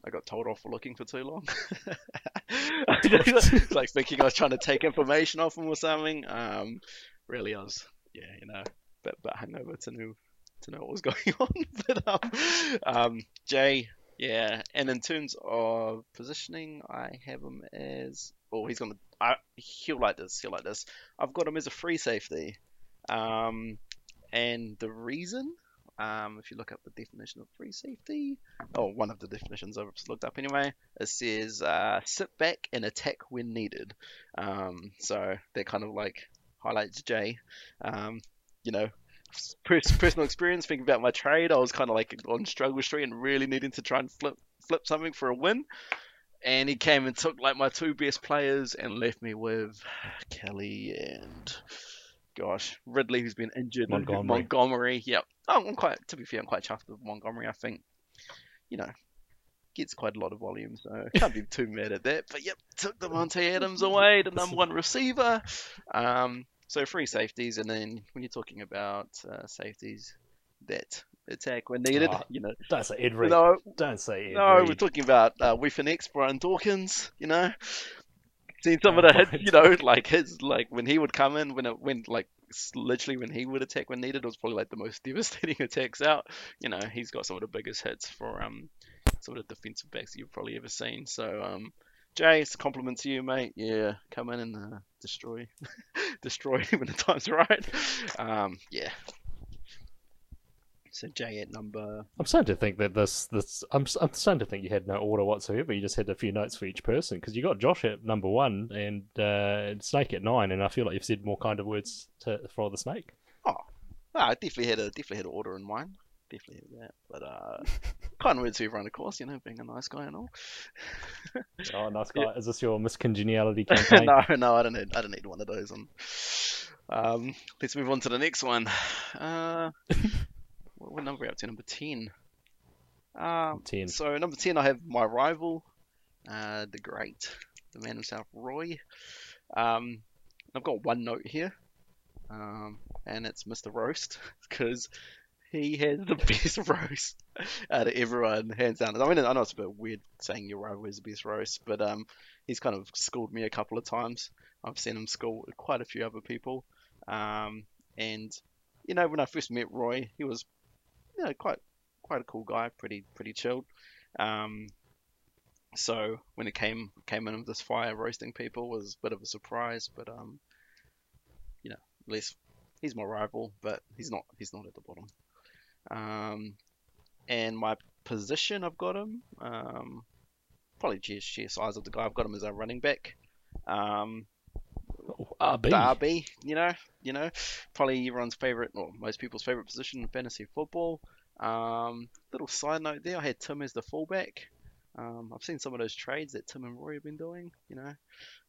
I got told off for looking for too long. like thinking I was trying to take information off him or something. Um, really, was, yeah, you know, bit, bit hungover to know to know what was going on. but um, um, Jay, yeah, and in terms of positioning, I have him as. Oh, he's gonna. I, he'll like this. He'll like this. I've got him as a free safety. Um, and the reason, um, if you look up the definition of free safety, or one of the definitions I've looked up anyway, it says uh, sit back and attack when needed. Um, so that kind of like highlights Jay. Um, you know, personal experience thinking about my trade, I was kind of like on struggle street and really needing to try and flip flip something for a win. And he came and took like my two best players and left me with Kelly and gosh, Ridley, who's been injured. Montgomery. Montgomery, yep. Oh, I'm quite, to be fair, I'm quite chuffed with Montgomery. I think, you know, gets quite a lot of volume, so can't be too mad at that. But yep, took Davante Adams away, the number one receiver. Um, so free safeties, and then when you're talking about uh, safeties that attack when needed, Ah, you know, Don't say Ed Reed. no, Don't say Ed no, Reed. we're talking about uh, X, Brian Dawkins, you know. Seen some of the hits, you know, like his, like when he would come in, when it went, like literally when he would attack when needed, it was probably like the most devastating attacks out. You know, he's got some of the biggest hits for um, some of the defensive backs you've probably ever seen. So um, Jay, it's a compliment to you, mate. Yeah, come in and uh, destroy, destroy him when the time's right. Um, yeah. So Jay at number I'm starting to think that this this I'm I'm starting to think you had no order whatsoever. You just had a few notes for each person because you got Josh at number one and uh, Snake at nine, and I feel like you've said more kind of words to for the Snake. Oh, I definitely had a definitely had an order in mind. Definitely that. But uh, kind words to everyone, of course. You know, being a nice guy and all. Oh, nice guy. Is this your miscongeniality campaign? no, no, I don't need I don't need one of those. On. Um, let's move on to the next one. Uh, what, what number are we up to? Number ten. Um, Ten. so number ten, I have my rival, uh, the great, the man himself, Roy. Um, I've got one note here. um, and it's Mr. Roast because he has the best roast out of everyone, hands down. I mean, I know it's a bit weird saying your rival is the best roast, but um, he's kind of schooled me a couple of times. I've seen him school quite a few other people, um, and you know, when I first met Roy, he was, you know, quite quite a cool guy, pretty pretty chilled. Um, so when it came came in with this fire roasting people was a bit of a surprise, but um, you know, at least he's my rival, but he's not he's not at the bottom. Um, and my position, I've got him. Um, probably sheer, sheer size of the guy. I've got him as a running back. Um, Oh, RB. RB, you know, you know, probably everyone's favorite or most people's favorite position in fantasy football. Um, little side note there, I had Tim as the fullback. Um, I've seen some of those trades that Tim and Roy have been doing, you know,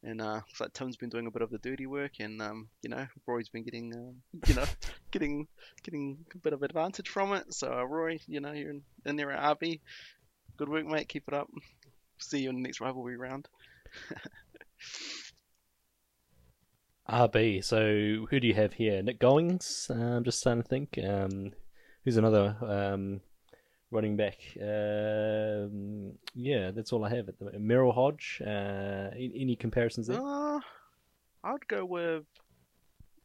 and uh, looks like Tim's been doing a bit of the dirty work, and um, you know, Roy's been getting, um, you know, getting getting a bit of advantage from it. So uh, Roy, you know, you're in, in there at RB. Good work, mate. Keep it up. See you in the next rivalry round. RB. So who do you have here? Nick Goings. I'm just trying to think. Um, who's another um, running back? Um, yeah, that's all I have at the moment. Merril Hoge. Uh, any, comparisons there? Uh, I'd go with.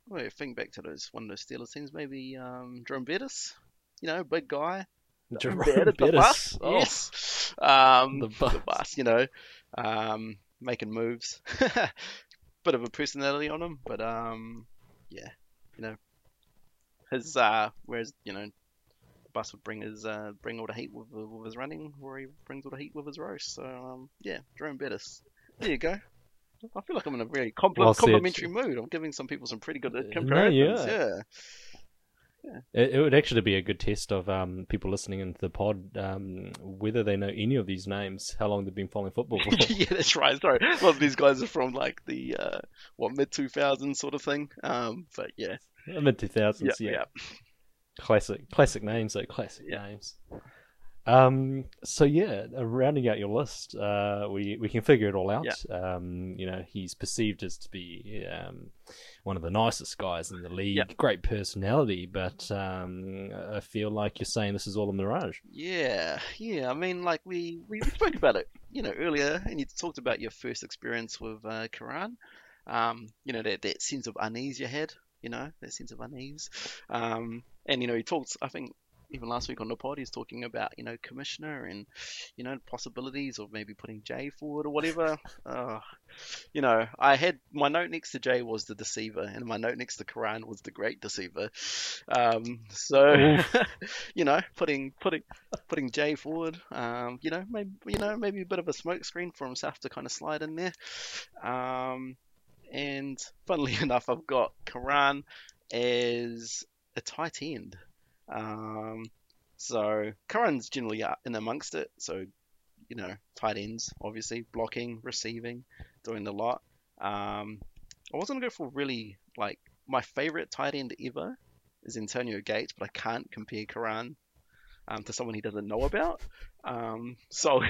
Wait, think back to those one of those Steelers teams. Maybe um, Jerome Bettis. You know, big guy. Jerome Bettis, the bus. Oh, Yes. Um, the the bus. bus. You know, um, making moves. Bit of a personality on him, but um, yeah, you know, his uh, whereas you know, bus would bring his uh, bring all the heat with, with his running, he brings all the heat with his roast. So um, yeah, Jerome Bettis. There you go. I feel like I'm in a very compli- Well complimentary mood. I'm giving some people some pretty good no, comparisons. yeah. yeah. It, it would actually be a good test of um, people listening into the pod um, whether they know any of these names, how long they've been following football for. yeah, that's right. Sorry, a lot of these guys are from like the uh, what mid 2000s sort of thing. Um, but yeah, Mid two thousands, yeah, yeah. Yeah. Classic, classic names, though. Classic Yeah. names. Um. So yeah, uh, rounding out your list, uh, we we can figure it all out. Um. You know, he's perceived as to be um one of the nicest guys in the league. Yeah. Great personality, but um, I feel like you're saying this is all a mirage. Yeah, yeah. I mean, like we we spoke about it, you know, earlier, and you talked about your first experience with uh, Karan. Um, you know that that sense of unease you had, you know, that sense of unease. Um, and you know, he talks. I think even last week on the pod, he's talking about you know commissioner and you know possibilities of maybe putting Jay forward or whatever. Uh, you know, I had my note next to Jay was the deceiver, and my note next to Karan was the great deceiver. Um, so you know, putting putting putting Jay forward, um, you know, maybe you know maybe a bit of a smoke screen for himself to kind of slide in there. Um, and funnily enough, I've got Karan as a tight end. Um, so Karan's generally in amongst it. So you know, tight ends, obviously blocking, receiving, doing the lot. Um, I was gonna go for really like my favorite tight end ever is Antonio Gates, but I can't compare Karan um, to someone he doesn't know about. Um, so,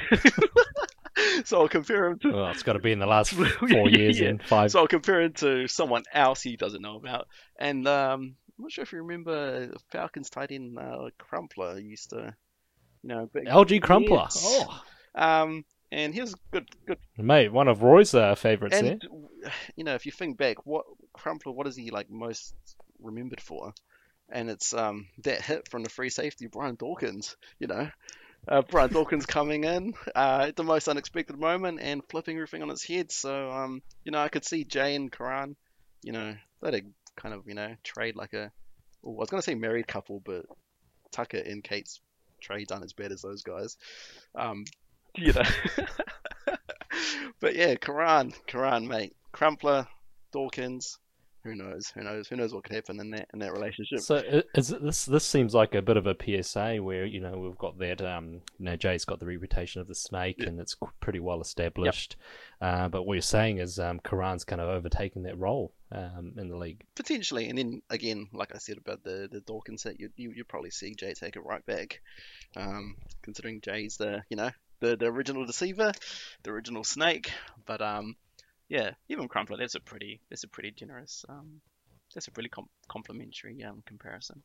so I'll compare him to. Well, it's got to be in the last four years yeah. and five. So I'll compare him to someone else he doesn't know about. And um, I'm not sure if you remember Falcons tight end uh, Crumpler used to, you know, Alge Crumpler. Oh, um, and he was good, good. mate, one of Roy's uh, favourites there. And you know, if you think back, what Crumpler, what is he like most remembered for? And it's um that hit from the free safety, Brian Dawkins. You know, uh, Brian Dawkins coming in uh, at the most unexpected moment and flipping everything on its head. So um, you know, I could see Jay and Karan, you know, they'd kind of you know trade like a, oh, I was gonna say married couple, but Tucker and Kate's trade done as bad as those guys. Um, you know. but yeah, Karan, Karan, mate, Crumpler, Dawkins. Who knows? Who knows? Who knows what could happen in that in that relationship? So is it- this this seems like a bit of a PSA where you know we've got that um you know Jay's got the reputation of the snake Yeah. and it's pretty well established, uh, but what you're saying is um Karan's kind of overtaken that role um in the league. Potentially, and then again, like I said about the the Dawkins hit, you you you probably see Jay take it right back. Um, considering Jay's the you know the the original deceiver, the original snake. But um, yeah, even Crumpler, that's a pretty that's a pretty generous um that's a really com- complimentary um, comparison.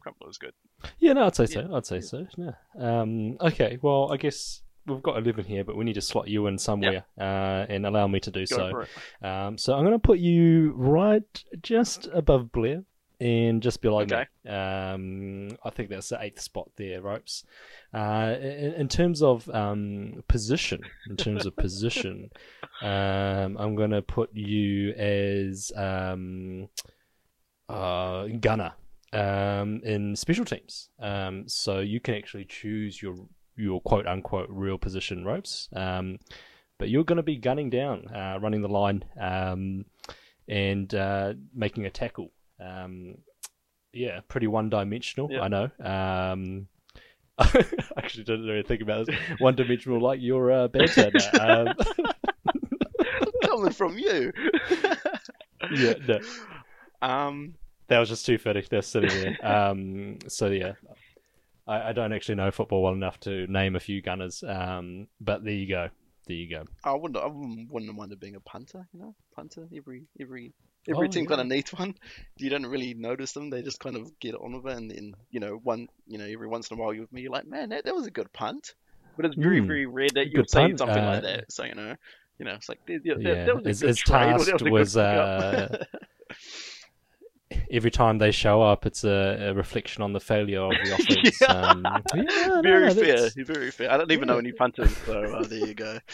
Crumpler was good. Yeah, no, I'd say Yeah. so. I'd say so. Yeah. Um, okay. Well, I guess we've got eleven here, but we need to slot you in somewhere uh, and allow me to do Go so. Um, so I'm going to put you right just above Blair and just below Okay. me. Um, I think that's the eighth spot there, ropes. Uh, in, in terms of um, position, in terms of position, um, I'm going to put you as um, uh, gunner um, in special teams. Um, so you can actually choose your your quote unquote real position ropes. Um, but you're going to be gunning down, uh, running the line, um, and uh, making a tackle. Um, yeah, pretty one dimensional. I know. Um, I actually didn't really think about this. One dimensional, like your uh, banter. um, Coming from you. yeah, no, Um, that was just too funny. They're sitting there. Um, so yeah, I, I don't actually know football well enough to name a few gunners. Um, but there you go. There you go. I wouldn't. I wouldn't wouldn't being a punter. You know, punter. Every every every Oh, team yeah. kind of needs one. You don't really notice them. They just kind of get on with it, and then you know, one you know, every once in a while you're with me, you're like, man, that, that was a good punt. But it's very Mm. very rare that you'll Good say punt, something uh, like that. So you know, you know, it's like that, that, Yeah, that was a his- good his trade, task good was, uh, Every time they show up, it's a, a reflection on the failure of the offense. Yeah. um, yeah, no, very fair, that's- very fair. I don't even know any punters, so uh, there you go.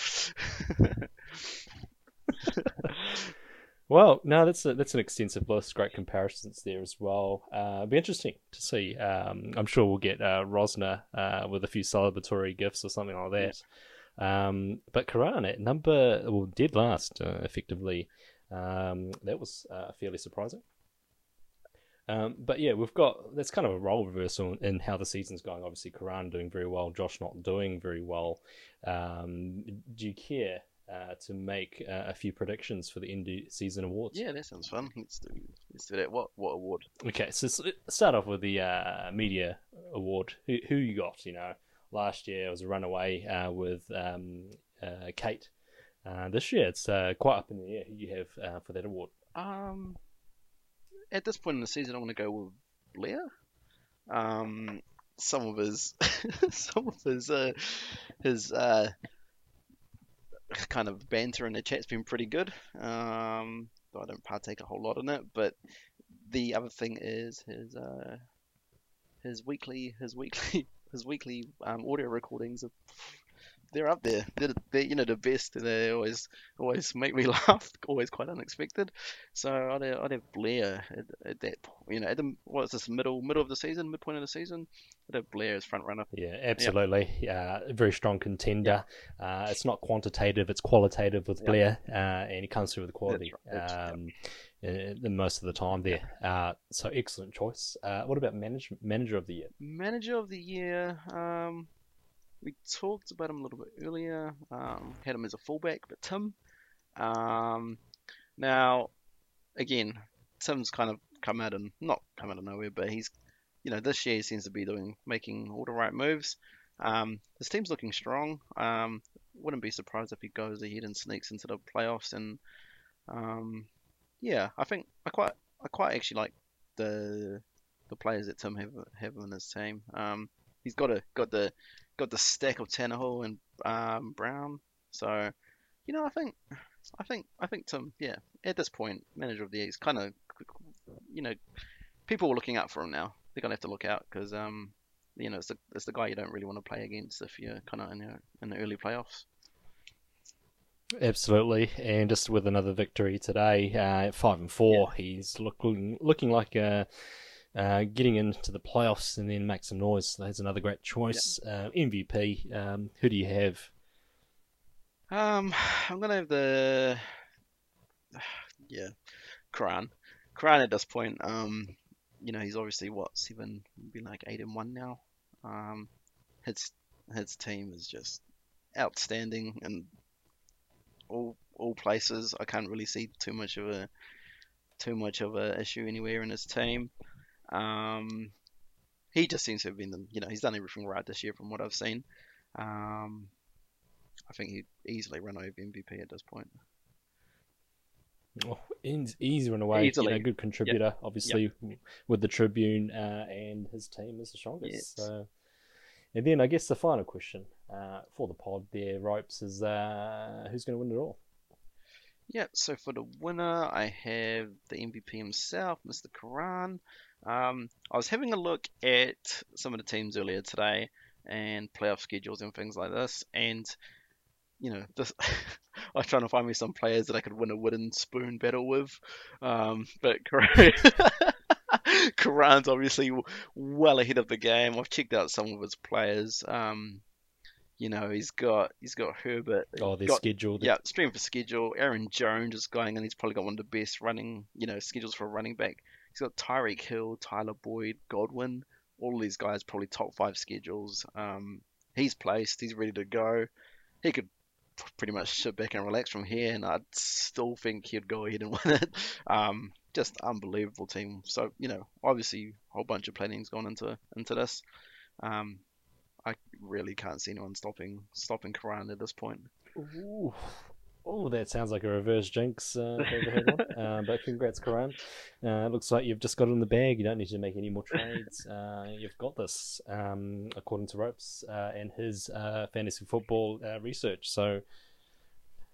Well, no, that's a, that's an extensive list. Great comparisons there as well. Uh, it'll be interesting to see. Um, I'm sure we'll get uh, Rosner uh, with a few celebratory gifts or something like that. Um, but Karan at number, well, dead last, uh, effectively. Um, that was uh, fairly surprising. Um, but yeah, we've got that's kind of a role reversal in how the season's going. Obviously, Karan doing very well, Josh not doing very well. Um, do you care uh, to make uh, a few predictions for the end of season awards? yeah, that sounds fun. Let's do let's do that. What what award? Okay, so start off with the uh, media award. Who, who you got? You know, last year it was a runaway uh, with um, uh, Kate. Uh, this year it's uh, quite up in the air. Who you have uh, for that award? Um, at this point in the season, I'm going to go with Blair. Um, some of his, some of his, uh, his uh, kind of banter in the chat's been pretty good. Um, though I don't partake a whole lot in it, but the other thing is his, uh, his weekly, his weekly, his weekly um, audio recordings are. They're up there. They're, they're you know the best. They always always make me laugh. Always quite unexpected. So I'd have, I'd have Blair at, at that point. You know, at the what is this middle middle of the season, midpoint of the season? I'd have Blair as front runner. Yeah, absolutely. Uh, a very strong contender. Uh, it's not quantitative; it's qualitative with Yeah. Blair, uh, and he comes through with quality that's- yeah. um, uh, the most of the time there. Uh, so excellent choice. Uh, what about manage- manager of the year? Manager of the year. Um, we talked about him a little bit earlier. Um, had him as a fullback, but Tim. Um, now, again, Tim's kind of come out and not come out of nowhere, but he's, you know, this year he seems to be doing making all the right moves. Um, his team's looking strong. Um, wouldn't be surprised if he goes ahead and sneaks into the playoffs. And um, yeah, I think I quite I quite actually like the the players that Tim have have in his team. Um, he's got a got the got the stack of Tannehill and um, Brown. So, you know, I think I think I think Tim, yeah, at this point, manager of the he's kind of, you know, people are looking out for him now. They're gonna have to look out because um, you know, it's the it's the guy you don't really want to play against if you're kind of in the in the early playoffs. Absolutely, and just with another victory today, uh, five and four, he's looking looking like uh, uh, getting into the playoffs and then make some noise. That's another great choice. Uh, MVP. Um, who do you have? Um, I'm gonna have the yeah, Karan. Karan at this point, um, you know, he's obviously what seven, be like eight and one now. Um, his his team is just outstanding in all all places. I can't really see too much of a too much of a issue anywhere in his team. Um, he just seems to have been the, you know, he's done everything right this year from what I've seen. Um, I think he'd easily run over MVP at this point. Oh, he's easier in a way. Easily. You know, good contributor, obviously, with the Tribune uh, and his team is the strongest. Yes. So, and then I guess the final question uh, for the pod there, ropes, is uh, who's going to win it all? Yeah, so for the winner, I have the MVP himself, Mr. Karan. Um, I was having a look at some of the teams earlier today and playoff schedules and things like this, and you know, this I was trying to find me some players that I could win a wooden spoon battle with, um, but Karan, Karan's obviously well ahead of the game. I've checked out some of his players. Um, you know, he's got he's got Herbert. Oh, their got, schedule. yeah, strength of schedule. Aaron Jones is going, and he's probably got one of the best running, you know, schedules for a running back. He's got Tyreek Hill, Tyler Boyd, Godwin. All these guys probably top five schedules. Um, he's placed. He's ready to go. He could pretty much sit back and relax from here, and I'd still think he'd go ahead and win it. Um, just unbelievable team. So you know, obviously, a whole bunch of planning's gone into into this. Um, I really can't see anyone stopping stopping Karan at this point. Ooh. Oh, that sounds like a reverse jinx uh, if I ever had one. Uh, but congrats, Karan. Uh, it looks like you've just got it in the bag. You don't need to make any more trades. Uh, you've got this, um, according to Ropes uh, and his uh, fantasy football uh, research. So,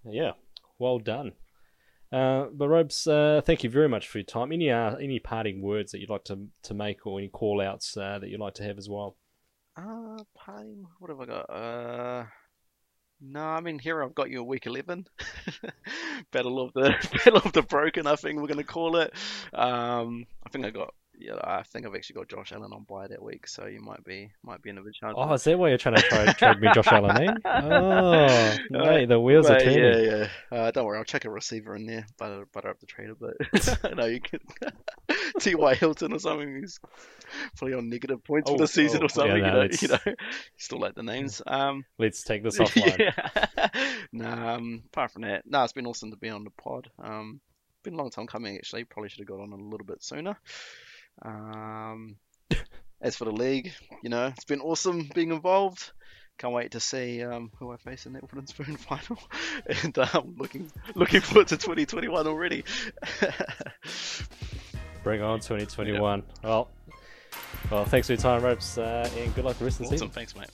yeah, well done. Uh, but Ropes, uh, thank you very much for your time. Any uh, any parting words that you'd like to to make, or any call outs uh, that you'd like to have as well? Uh, party. What have I got? No, I mean here I've got you a week eleven. Battle of the Battle of the Broken. I think we're gonna call it. Um, I think I got. Yeah, I think I've actually got Josh Allen on bye that week, so you might be might be in a bit chance. Oh, is that why you're trying to try trade me Josh Allen? Eh? Oh, mate, the wheels are turning. yeah, yeah. Uh, don't worry, I'll check a receiver in there, butter, butter up the trade a bit. no, you can T.Y. Hilton or something. He's probably on negative points for Oh, the season oh, or something. yeah, no, you know, you know, still like the names. Um, Let's take this offline. yeah. nah, um, apart from that, no, it's been awesome to be on the pod. Um, been a long time coming actually. Probably should have got on a little bit sooner. Um, as for the league, you know, it's been awesome being involved. Can't wait to see um, who I face in that wooden spoon final, and um, looking looking forward to 2021 already. Bring on 2021. Well, well, thanks for your time, Ropes, uh, and good luck the rest of the awesome, season. thanks, mate.